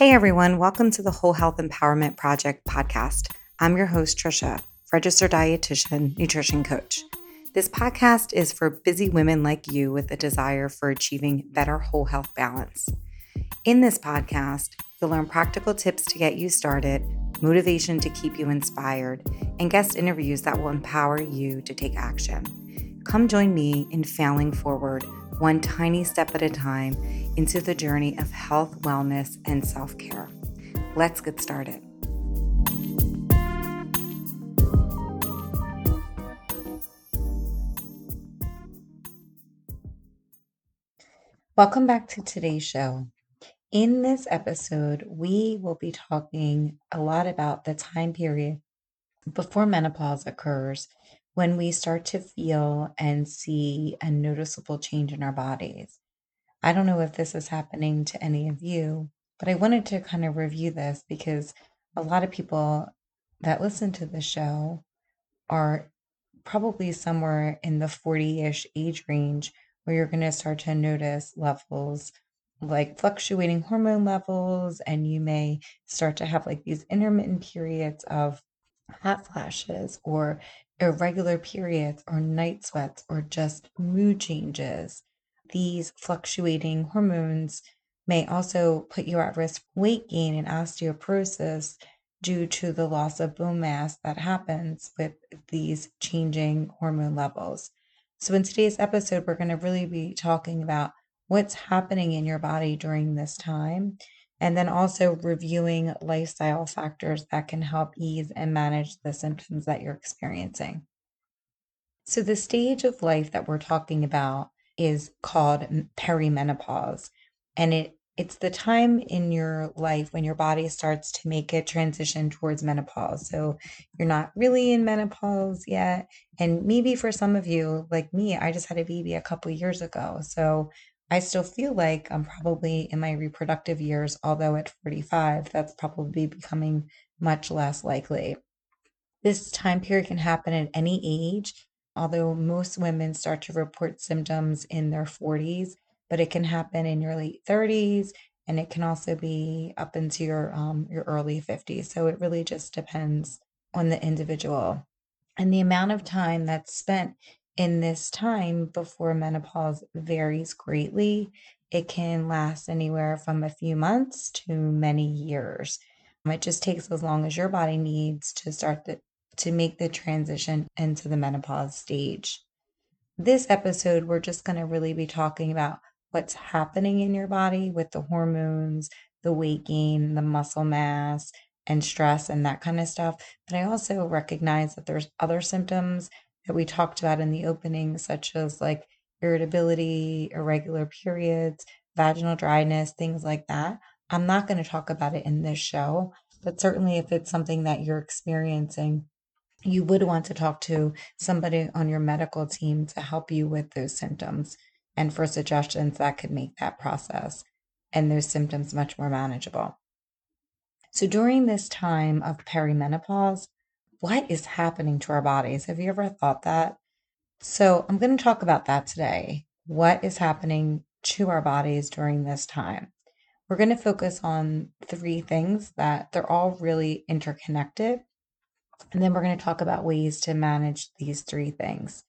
Hey everyone, welcome to the Whole Health Empowerment Project podcast. I'm your host, Tricia, registered dietitian, nutrition coach. This podcast is for busy women like you with a desire for achieving better whole health balance. In this podcast, you'll learn practical tips to get you started, motivation to keep you inspired, and guest interviews that will empower you to take action. Come join me in failing forward one tiny step at a time into the journey of health, wellness, and self care. Let's get started. Welcome back to today's show. In this episode, we will be talking a lot about the time period before menopause occurs when we start to feel and see a noticeable change in our bodies. I don't know if this is happening to any of you, but I wanted to kind of review this because a lot of people that listen to the show are probably somewhere in the 40 ish age range where you're going to start to notice levels like fluctuating hormone levels, and you may start to have like these intermittent periods of hot flashes or irregular periods or night sweats or just mood changes. These fluctuating hormones may also put you at risk for weight gain and osteoporosis due to the loss of bone mass that happens with these changing hormone levels. So, in today's episode, we're going to really be talking about what's happening in your body during this time and then also reviewing lifestyle factors that can help ease and manage the symptoms that you're experiencing. So, the stage of life that we're talking about is called perimenopause, and it it's the time in your life when your body starts to make a transition towards menopause. So you're not really in menopause yet. And maybe for some of you, like me, I just had a baby a couple years ago. So I still feel like I'm probably in my reproductive years, although at 45, that's probably becoming much less likely. This time period can happen at any age, although most women start to report symptoms in their 40s, but it can happen in your late 30s and it can also be up into your um, your early 50s. So it really just depends on the individual. And the amount of time that's spent in this time before menopause varies greatly. It can last anywhere from a few months to many years. Um, it just takes as long as your body needs to start the, to make the transition into the menopause stage. This episode, we're just going to really be talking about what's happening in your body with the hormones, the weight gain, the muscle mass, and stress, and that kind of stuff. But I also recognize that there's other symptoms that we talked about in the opening, such as like irritability, irregular periods, vaginal dryness, things like that. I'm not going to talk about it in this show, but certainly if it's something that you're experiencing, you would want to talk to somebody on your medical team to help you with those symptoms and for suggestions that could make that process and those symptoms much more manageable. So during this time of perimenopause, what is happening to our bodies? Have you ever thought that? So, I'm going to talk about that today. What is happening to our bodies during this time? We're going to focus on three things that they're all really interconnected. And then we're going to talk about ways to manage these three things.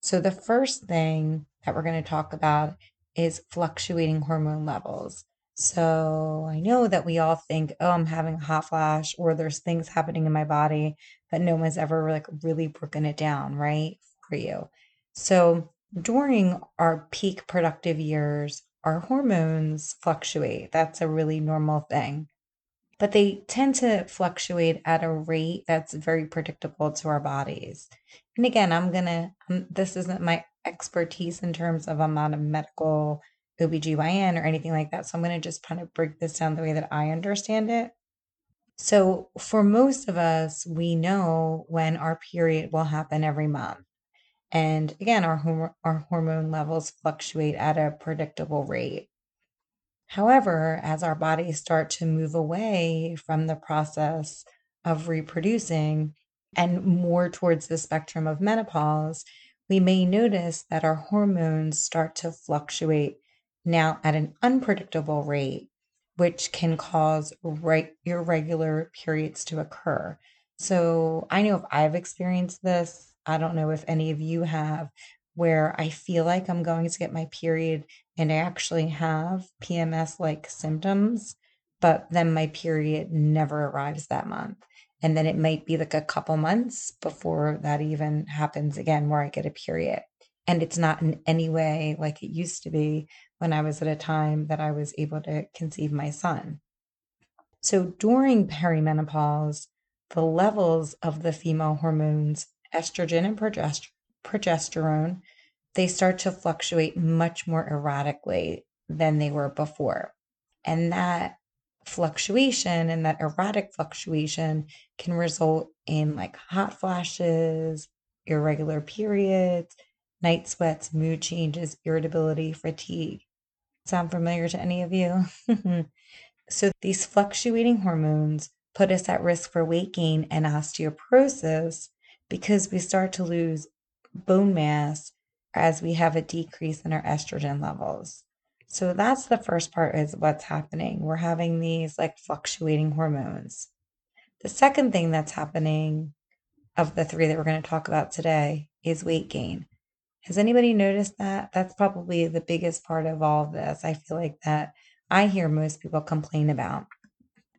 So, the first thing that we're going to talk about is fluctuating hormone levels. So I know that we all think, oh, I'm having a hot flash or there's things happening in my body, but no one's ever like really broken it down, right? For you. So during our peak productive years, our hormones fluctuate. That's a really normal thing. But they tend to fluctuate at a rate that's very predictable to our bodies. And again, I'm going to, um, this isn't my expertise in terms of I'm not a medical OBGYN or anything like that. So I'm going to just kind of break this down the way that I understand it. So for most of us, we know when our period will happen every month. And again, our, our hormone levels fluctuate at a predictable rate. However, as our bodies start to move away from the process of reproducing and more towards the spectrum of menopause, we may notice that our hormones start to fluctuate now at an unpredictable rate which can cause right irregular periods to occur. So I know if I've experienced this, I don't know if any of you have, where I feel like I'm going to get my period and I actually have PMS like symptoms, but then my period never arrives that month. And then it might be like a couple months before that even happens again, where I get a period. And it's not in any way like it used to be when I was at a time that I was able to conceive my son. So during perimenopause, the levels of the female hormones, estrogen and progesterone, they start to fluctuate much more erratically than they were before. And that fluctuation and that erratic fluctuation can result in like hot flashes, irregular periods, night sweats, mood changes, irritability, fatigue. Sound familiar to any of you? so, these fluctuating hormones put us at risk for weight gain and osteoporosis because we start to lose bone mass as we have a decrease in our estrogen levels. So that's the first part is what's happening. We're having these like fluctuating hormones. The second thing that's happening of the three that we're going to talk about today is weight gain. Has anybody noticed that? That's probably the biggest part of all of this. I feel like that I hear most people complain about.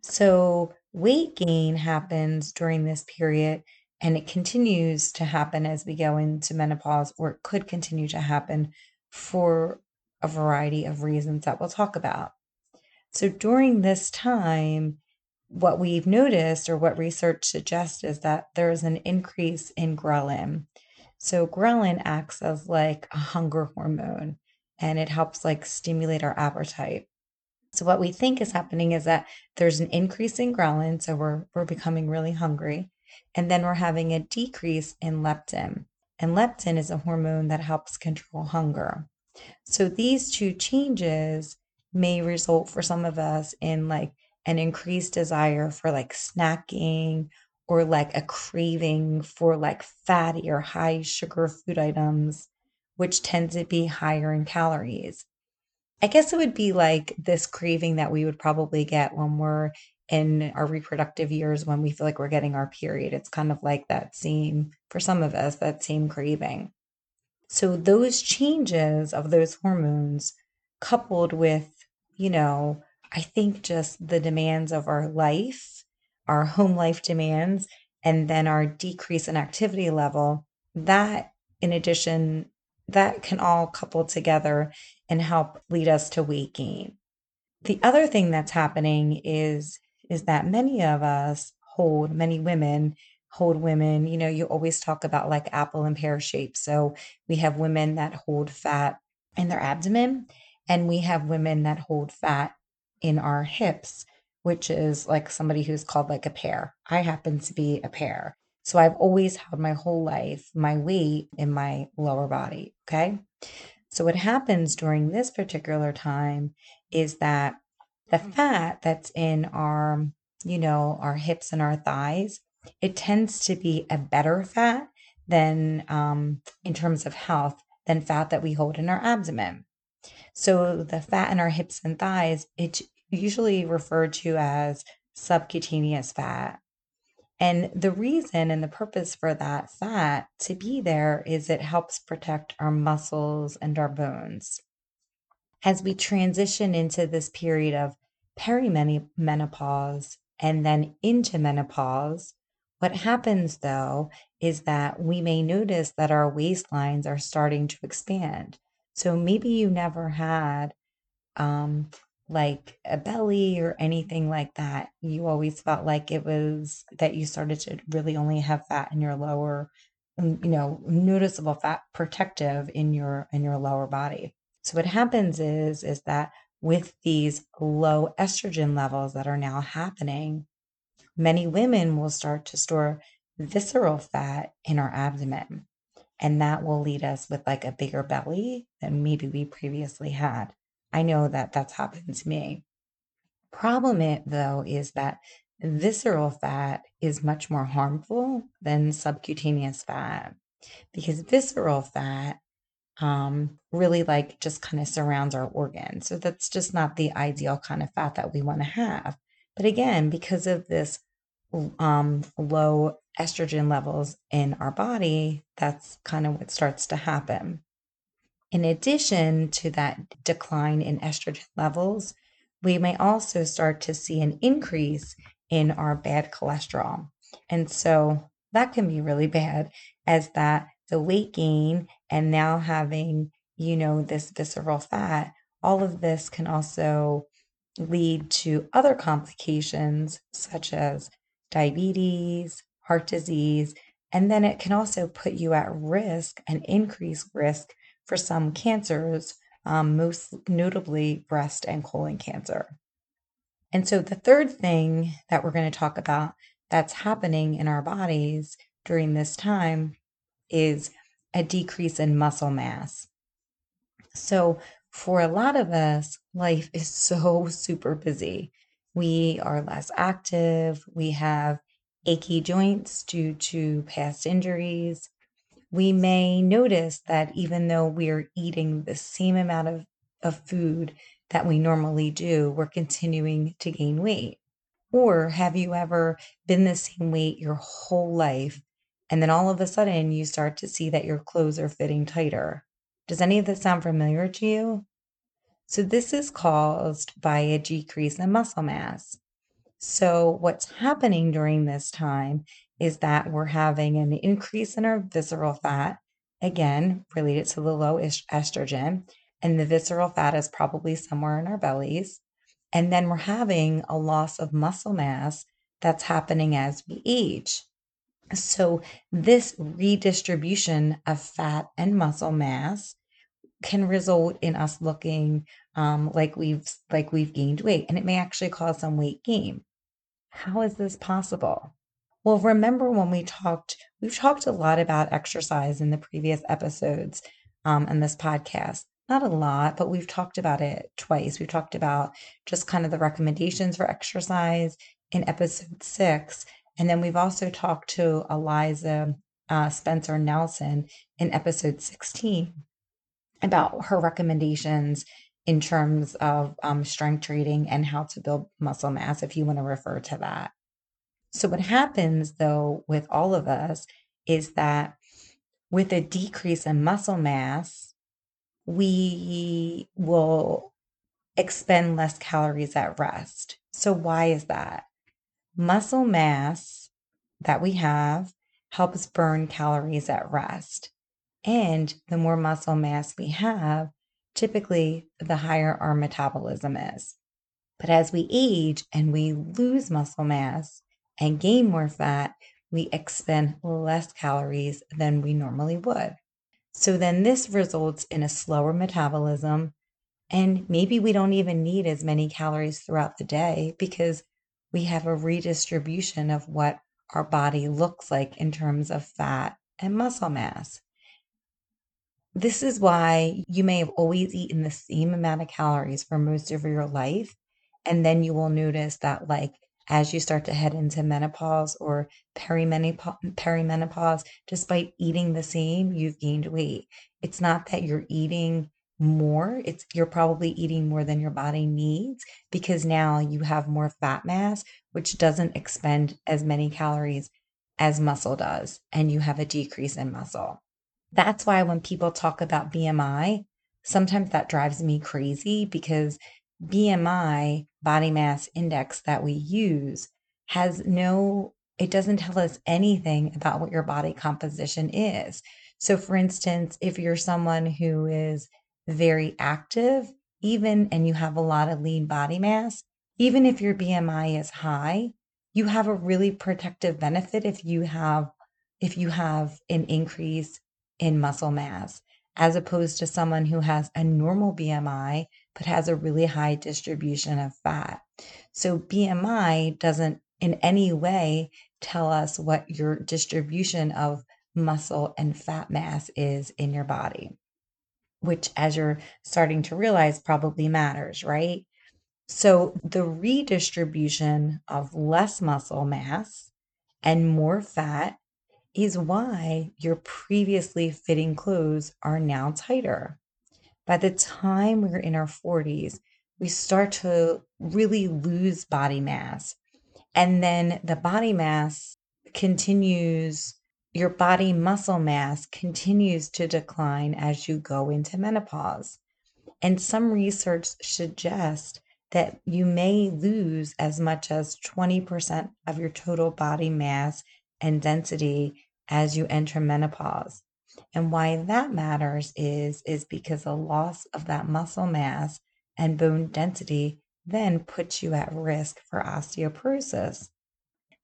So, weight gain happens during this period and it continues to happen as we go into menopause, or it could continue to happen for a variety of reasons that we'll talk about. So during this time, what we've noticed or what research suggests is that there is an increase in ghrelin. So ghrelin acts as like a hunger hormone and it helps like stimulate our appetite. So what we think is happening is that there's an increase in ghrelin, so we're we're becoming really hungry, and then we're having a decrease in leptin. And leptin is a hormone that helps control hunger. So these two changes may result for some of us in like an increased desire for like snacking or like a craving for like fatty or high sugar food items, which tend to be higher in calories. I guess it would be like this craving that we would probably get when we're in our reproductive years when we feel like we're getting our period. It's kind of like that same, for some of us, that same craving. So those changes of those hormones, coupled with, you know, I think just the demands of our life, our home life demands, and then our decrease in activity level, that in addition, that can all couple together and help lead us to weight gain. The other thing that's happening is is that many of us hold many women hold women. You know, you always talk about like apple and pear shape. So we have women that hold fat in their abdomen, and we have women that hold fat in our hips, which is like somebody who's called like a pear. I happen to be a pear. So I've always had my whole life my weight in my lower body. Okay. So what happens during this particular time is that the fat that's in our, you know, our hips and our thighs it tends to be a better fat than um, in terms of health than fat that we hold in our abdomen. So the fat in our hips and thighs, it's usually referred to as subcutaneous fat. And the reason and the purpose for that fat to be there is it helps protect our muscles and our bones. As we transition into this period of perimenopause and then into menopause, what happens though is that we may notice that our waistlines are starting to expand. So maybe you never had um, like a belly or anything like that. You always felt like it was that you started to really only have fat in your lower, you know, noticeable fat protective in your in your lower body. So what happens is is that with these low estrogen levels that are now happening, many women will start to store visceral fat in our abdomen. And that will lead us with like a bigger belly than maybe we previously had. I know that that's happened to me. Problem it though is that visceral fat is much more harmful than subcutaneous fat because visceral fat um, really like just kind of surrounds our organs. So that's just not the ideal kind of fat that we want to have. But again, because of this um, low estrogen levels in our body, that's kind of what starts to happen. In addition to that decline in estrogen levels, we may also start to see an increase in our bad cholesterol. And so that can be really bad as that the weight gain and now having, you know, this visceral fat, all of this can also lead to other complications such as diabetes, heart disease, and then it can also put you at risk and increase risk for some cancers, um, most notably breast and colon cancer. And so, the third thing that we're going to talk about that's happening in our bodies during this time is a decrease in muscle mass. So, for a lot of us, life is so super busy. We are less active, we have achy joints due to past injuries. We may notice that even though we're eating the same amount of, of food that we normally do, we're continuing to gain weight. Or have you ever been the same weight your whole life and then all of a sudden you start to see that your clothes are fitting tighter? Does any of this sound familiar to you? So, this is caused by a decrease in muscle mass. So, what's happening during this time is that we're having an increase in our visceral fat, again, related to the low estrogen, and the visceral fat is probably somewhere in our bellies. And then we're having a loss of muscle mass that's happening as we age. So, this redistribution of fat and muscle mass can result in us looking um, like we've like we've gained weight, and it may actually cause some weight gain. How is this possible? Well, remember when we talked, we've talked a lot about exercise in the previous episodes um, in this podcast not a lot, but we've talked about it twice. We've talked about just kind of the recommendations for exercise in episode six. And then we've also talked to Eliza uh, Spencer Nelson in episode 16 about her recommendations in terms of um, strength training and how to build muscle mass, if you want to refer to that. So, what happens though with all of us is that with a decrease in muscle mass, we will expend less calories at rest. So, why is that? Muscle mass that we have helps burn calories at rest. And the more muscle mass we have, typically the higher our metabolism is. But as we age and we lose muscle mass and gain more fat, we expend less calories than we normally would. So then this results in a slower metabolism. And maybe we don't even need as many calories throughout the day because we have a redistribution of what our body looks like in terms of fat and muscle mass. This is why you may have always eaten the same amount of calories for most of your life. And then you will notice that, like, as you start to head into menopause or perimenopause, despite eating the same, you've gained weight. It's not that you're eating more, it's you're probably eating more than your body needs because now you have more fat mass, which doesn't expend as many calories as muscle does, and you have a decrease in muscle. That's why when people talk about BMI, sometimes that drives me crazy because BMI, body mass index, that we use has no, it doesn't tell us anything about what your body composition is. So, for instance, if you're someone who is very active, even and you have a lot of lean body mass, even if your BMI is high, you have a really protective benefit if you have if you have an increase in muscle mass as opposed to someone who has a normal BMI but has a really high distribution of fat. So, BMI doesn't in any way tell us what your distribution of muscle and fat mass is in your body, which, as you're starting to realize, probably matters, right? So, the redistribution of less muscle mass and more fat is why your previously fitting clothes are now tighter. By the time we're in our 40s, we start to really lose body mass. And then the body mass continues, your body muscle mass continues to decline as you go into menopause. And some research suggests that you may lose as much as 20% of your total body mass and density as you enter menopause. And why that matters is is because the loss of that muscle mass and bone density then puts you at risk for osteoporosis.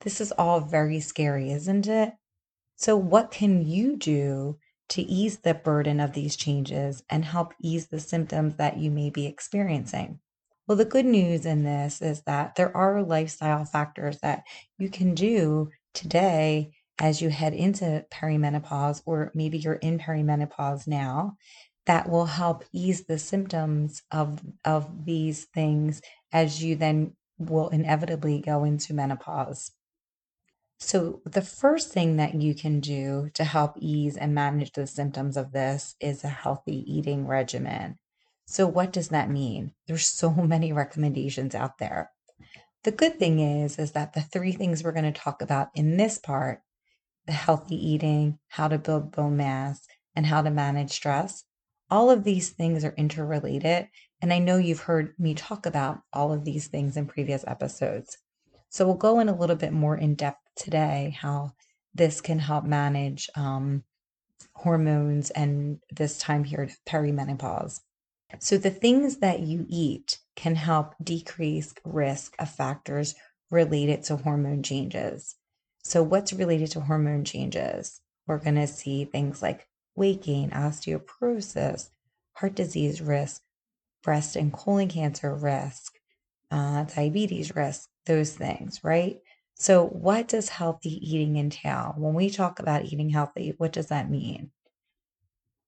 This is all very scary, isn't it? So what can you do to ease the burden of these changes and help ease the symptoms that you may be experiencing? Well, the good news in this is that there are lifestyle factors that you can do today as you head into perimenopause, or maybe you're in perimenopause now, that will help ease the symptoms of, of these things as you then will inevitably go into menopause. So, the first thing that you can do to help ease and manage the symptoms of this is a healthy eating regimen. So, what does that mean? There's so many recommendations out there. The good thing is is that the three things we're going to talk about in this part, the healthy eating, how to build bone mass, and how to manage stress, all of these things are interrelated, and I know you've heard me talk about all of these things in previous episodes. So we'll go in a little bit more in depth today how this can help manage um, hormones and this time period of perimenopause. So, the things that you eat can help decrease risk of factors related to hormone changes. So, what's related to hormone changes? We're going to see things like weight gain, osteoporosis, heart disease risk, breast and colon cancer risk, uh, diabetes risk, those things, right? So, what does healthy eating entail? When we talk about eating healthy, what does that mean?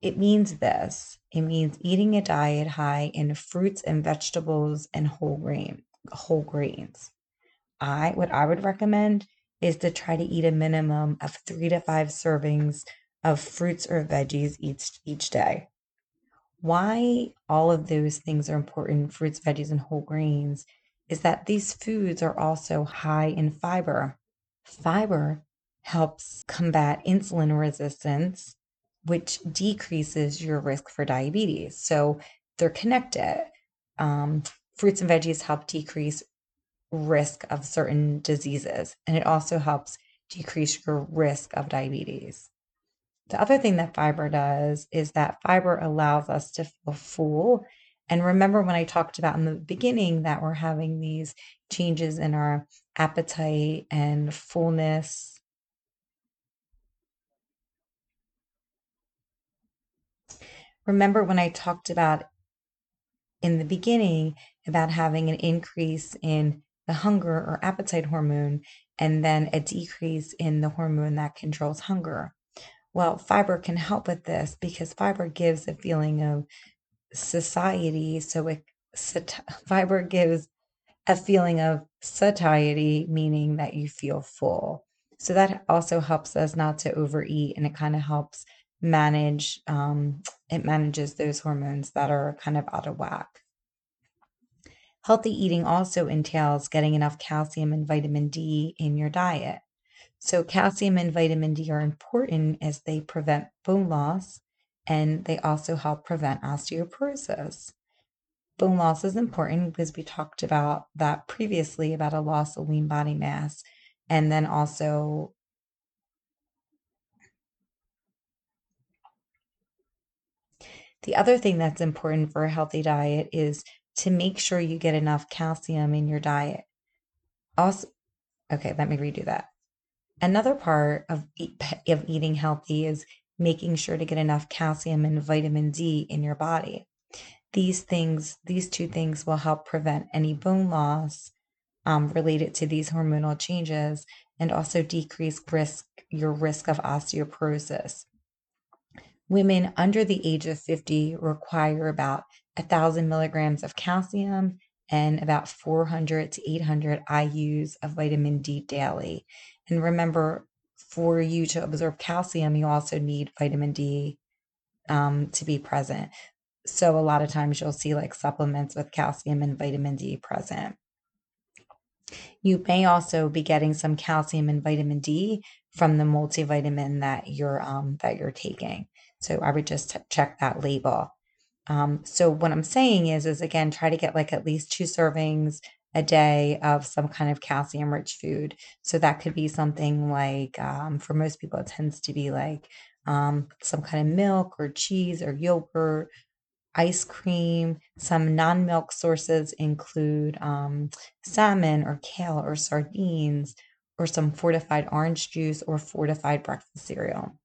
It means this it means eating a diet high in fruits and vegetables and whole grain, whole grains. I what I would recommend is to try to eat a minimum of three to five servings of fruits or veggies each each day. Why all of those things are important, fruits, veggies, and whole grains, is that these foods are also high in fiber. Fiber helps combat insulin resistance which decreases your risk for diabetes. So they're connected. Um, fruits and veggies help decrease risk of certain diseases, and it also helps decrease your risk of diabetes. The other thing that fiber does is that fiber allows us to feel full. And remember when I talked about in the beginning that we're having these changes in our appetite and fullness remember when I talked about in the beginning about having an increase in the hunger or appetite hormone and then a decrease in the hormone that controls hunger. Well, fiber can help with this because fiber gives a feeling of satiety. So it fiber gives a feeling of satiety, meaning that you feel full. So that also helps us not to overeat and it kind of helps manage um, it manages those hormones that are kind of out of whack. Healthy eating also entails getting enough calcium and vitamin D in your diet. So, calcium and vitamin D are important as they prevent bone loss and they also help prevent osteoporosis. Bone loss is important because we talked about that previously about a loss of lean body mass and then also The other thing that's important for a healthy diet is to make sure you get enough calcium in your diet. Also, okay, let me redo that. Another part of, of eating healthy is making sure to get enough calcium and vitamin D in your body. These things, these two things will help prevent any bone loss um, related to these hormonal changes and also decrease risk your risk of osteoporosis. Women under the age of 50 require about 1,000 milligrams of calcium and about 400 to 800 IUs of vitamin D daily. And remember, for you to absorb calcium, you also need vitamin D um, to be present. So a lot of times you'll see like supplements with calcium and vitamin D present. You may also be getting some calcium and vitamin D from the multivitamin that you're um, that you're taking. So I would just check that label. Um, so what I'm saying is, is again, try to get like at least two servings a day of some kind of calcium rich food. So that could be something like, um, for most people, it tends to be like um, some kind of milk or cheese or yogurt, ice cream. Some non milk sources include um, salmon or kale or sardines or some fortified orange juice or fortified breakfast cereal.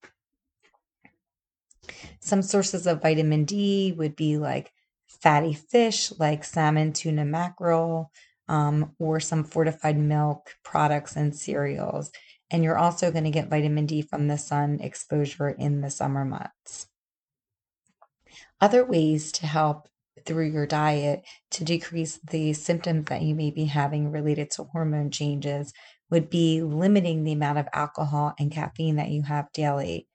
Some sources of vitamin D would be like fatty fish, like salmon, tuna, mackerel, um, or some fortified milk products and cereals. And you're also going to get vitamin D from the sun exposure in the summer months. Other ways to help through your diet to decrease the symptoms that you may be having related to hormone changes would be limiting the amount of alcohol and caffeine that you have daily.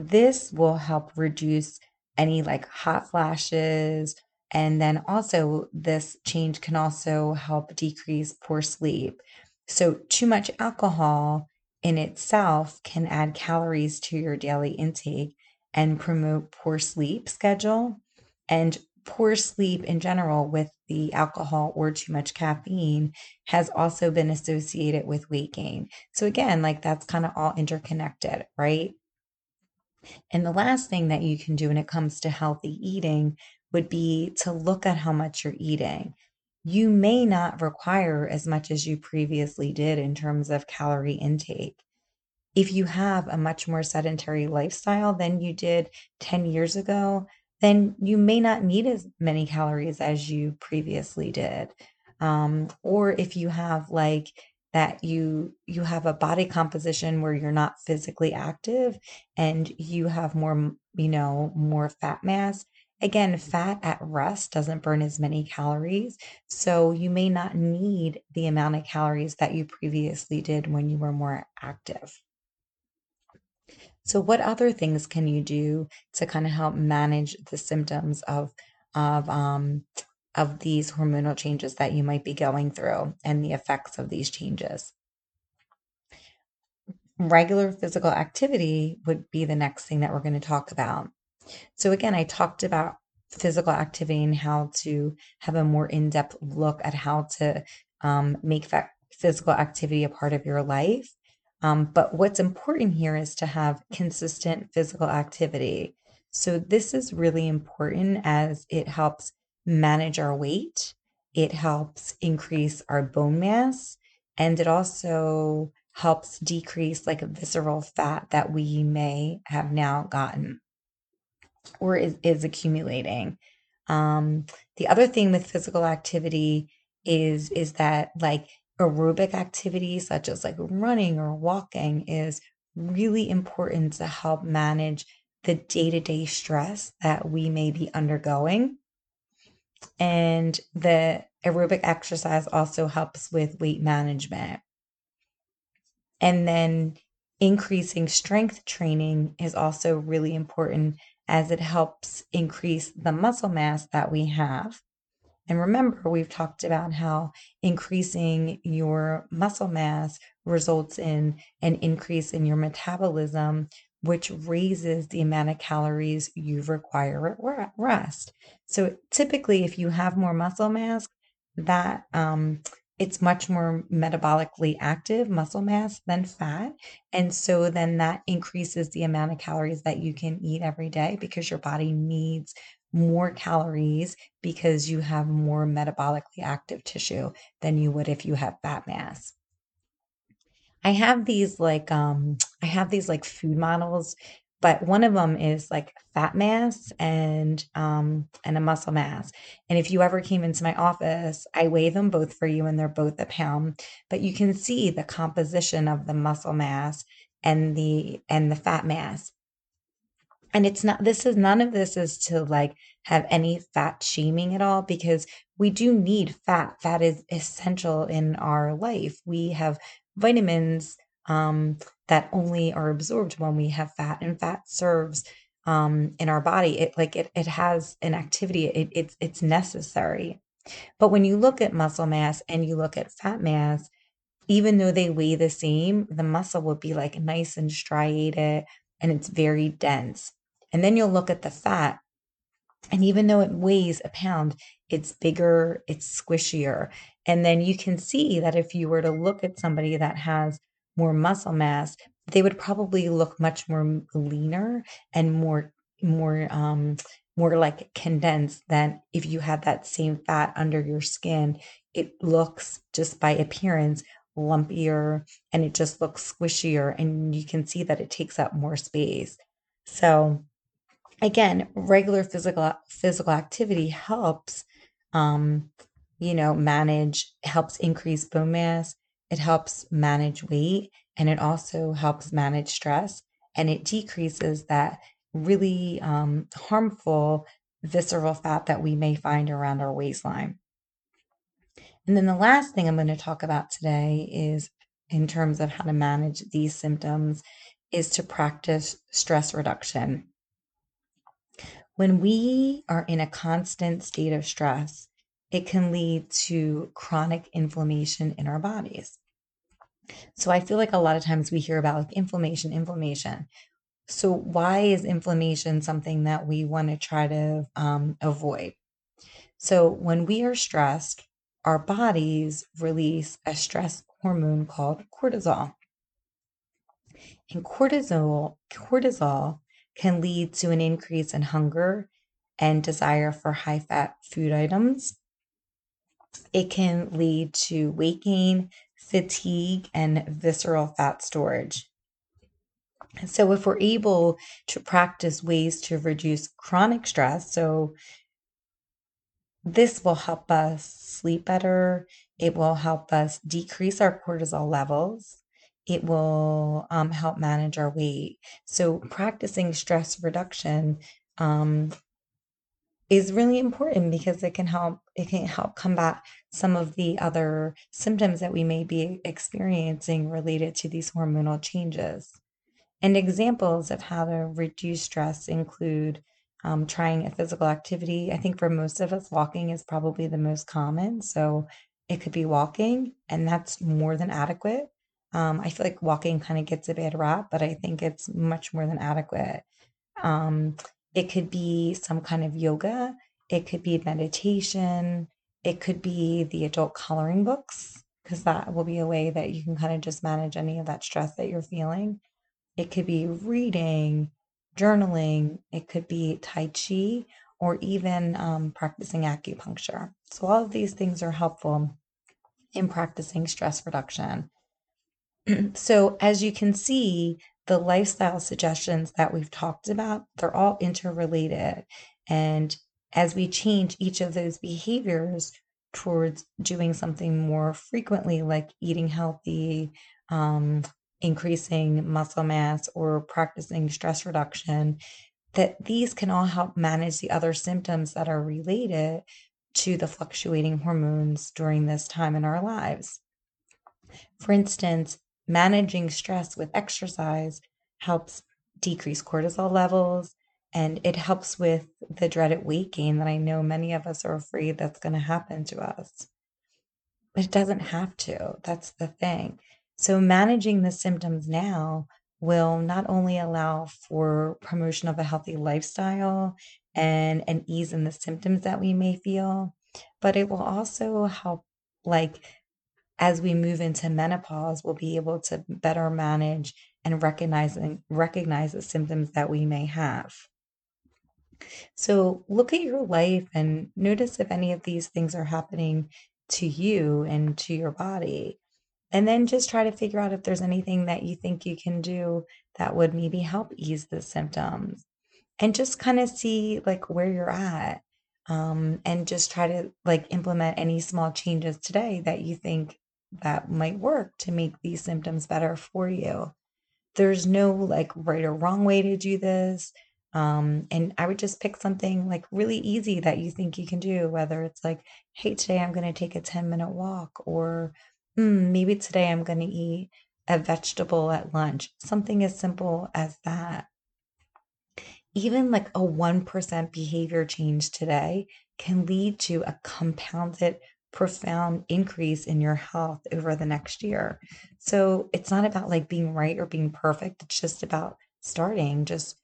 This will help reduce any like hot flashes. And then also, this change can also help decrease poor sleep. So, too much alcohol in itself can add calories to your daily intake and promote poor sleep schedule. And poor sleep in general with the alcohol or too much caffeine has also been associated with weight gain. So, again, like that's kind of all interconnected, right? And the last thing that you can do when it comes to healthy eating would be to look at how much you're eating. You may not require as much as you previously did in terms of calorie intake. If you have a much more sedentary lifestyle than you did 10 years ago, then you may not need as many calories as you previously did. Um, or if you have like that you you have a body composition where you're not physically active and you have more you know more fat mass. Again fat at rest doesn't burn as many calories so you may not need the amount of calories that you previously did when you were more active. So what other things can you do to kind of help manage the symptoms of of um, of these hormonal changes that you might be going through and the effects of these changes. Regular physical activity would be the next thing that we're going to talk about. So, again, I talked about physical activity and how to have a more in depth look at how to um, make that physical activity a part of your life. Um, but what's important here is to have consistent physical activity. So, this is really important as it helps manage our weight. It helps increase our bone mass. And it also helps decrease like visceral fat that we may have now gotten or is, is accumulating. Um, the other thing with physical activity is is that like aerobic activity such as like running or walking is really important to help manage the day-to-day stress that we may be undergoing and the aerobic exercise also helps with weight management. And then increasing strength training is also really important as it helps increase the muscle mass that we have. And remember, we've talked about how increasing your muscle mass results in an increase in your metabolism, which raises the amount of calories you require at rest. So typically, if you have more muscle mass, that um, it's much more metabolically active muscle mass than fat. And so then that increases the amount of calories that you can eat every day because your body needs more calories because you have more metabolically active tissue than you would if you have fat mass. I have these like um I have these like food models, but one of them is like fat mass and um and a muscle mass. And if you ever came into my office, I weigh them both for you and they're both a pound, but you can see the composition of the muscle mass and the and the fat mass. And it's not this is none of this is to like have any fat shaming at all because we do need fat. Fat is essential in our life. We have vitamins um, that only are absorbed when we have fat, and fat serves um, in our body. It like it it has an activity. It, it's it's necessary. But when you look at muscle mass and you look at fat mass, even though they weigh the same, the muscle will be like nice and striated and it's very dense. And then you'll look at the fat, and even though it weighs a pound, it's bigger, it's squishier. And then you can see that if you were to look at somebody that has more muscle mass, they would probably look much more leaner and more more um more like condensed than if you had that same fat under your skin. It looks just by appearance lumpier and it just looks squishier and you can see that it takes up more space. So again, regular physical physical activity helps um, you know, manage helps increase bone mass, it helps manage weight, and it also helps manage stress and it decreases that really um, harmful visceral fat that we may find around our waistline. And then the last thing I'm going to talk about today is in terms of how to manage these symptoms is to practice stress reduction. When we are in a constant state of stress, it can lead to chronic inflammation in our bodies. So I feel like a lot of times we hear about like inflammation, inflammation. So why is inflammation something that we want to try to um, avoid? So when we are stressed, our bodies release a stress hormone called cortisol. And cortisol, cortisol can lead to an increase in hunger and desire for high fat food items. It can lead to weight gain, fatigue, and visceral fat storage. So, if we're able to practice ways to reduce chronic stress, so this will help us sleep better, it will help us decrease our cortisol levels, it will um, help manage our weight. So, practicing stress reduction um, is really important because it can help it can help combat some of the other symptoms that we may be experiencing related to these hormonal changes. And examples of how to reduce stress include um, trying a physical activity. I think for most of us, walking is probably the most common. So it could be walking, and that's more than adequate. Um, I feel like walking kind of gets a bad rap, but I think it's much more than adequate. Um, it could be some kind of yoga, it could be meditation, it could be the adult coloring books, because that will be a way that you can kind of just manage any of that stress that you're feeling. It could be reading, journaling, it could be Tai Chi, or even um, practicing acupuncture. So, all of these things are helpful in practicing stress reduction. so, as you can see, the lifestyle suggestions that we've talked about, they're all interrelated. And as we change each of those behaviors towards doing something more frequently, like eating healthy, um, increasing muscle mass, or practicing stress reduction, that these can all help manage the other symptoms that are related to the fluctuating hormones during this time in our lives. For instance, managing stress with exercise helps decrease cortisol levels and it helps with the dreaded weight gain that I know many of us are afraid that's going to happen to us. But it doesn't have to. That's the thing. So, managing the symptoms now will not only allow for promotion of a healthy lifestyle and an ease in the symptoms that we may feel, but it will also help like as we move into menopause, we'll be able to better manage and recognize and recognize the symptoms that we may have. So look at your life and notice if any of these things are happening to you and to your body. And then just try to figure out if there's anything that you think you can do that would maybe help ease the symptoms. And just kind of see like where you're at. Um, and just try to like implement any small changes today that you think that might work to make these symptoms better for you. There's no like right or wrong way to do this. Um, and I would just pick something like really easy that you think you can do, whether it's like, hey, today I'm going to take a 10 minute walk, or mm, maybe today I'm going to eat a vegetable at lunch, something as simple as that. Even like a 1% behavior change today can lead to a compounded, profound increase in your health over the next year. So it's not about like being right or being perfect. It's just about starting. Just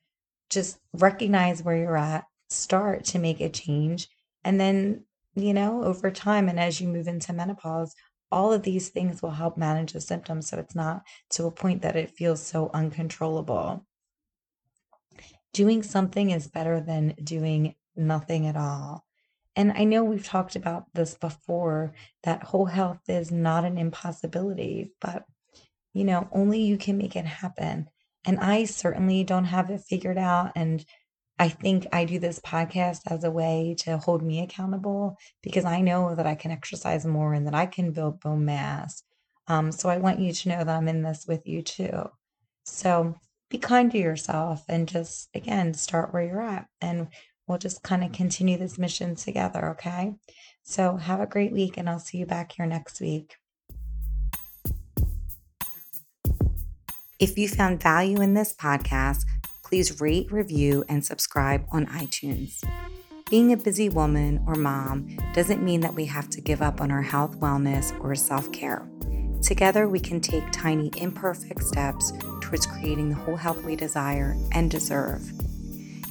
just recognize where you're at, start to make a change, and then, you know, over time and as you move into menopause, all of these things will help manage the symptoms so it's not to a point that it feels so uncontrollable. Doing something is better than doing nothing at all. And I know we've talked about this before that whole health is not an impossibility, but you know, only you can make it happen. And I certainly don't have it figured out. And I think I do this podcast as a way to hold me accountable because I know that I can exercise more and that I can build bone mass. Um, so I want you to know that I'm in this with you too. So be kind to yourself and just, again, start where you're at. And we'll just kind of continue this mission together, okay? So have a great week, and I'll see you back here next week. If you found value in this podcast, please rate, review, and subscribe on iTunes. Being a busy woman or mom doesn't mean that we have to give up on our health, wellness, or self care. Together, we can take tiny, imperfect steps towards creating the whole health we desire and deserve.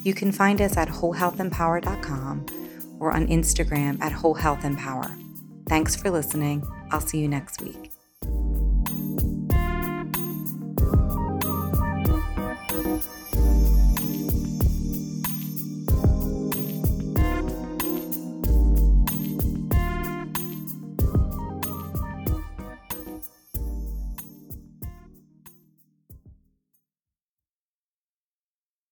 You can find us at wholehealthempower.com or on Instagram at wholehealthempower. Thanks for listening. I'll see you next week.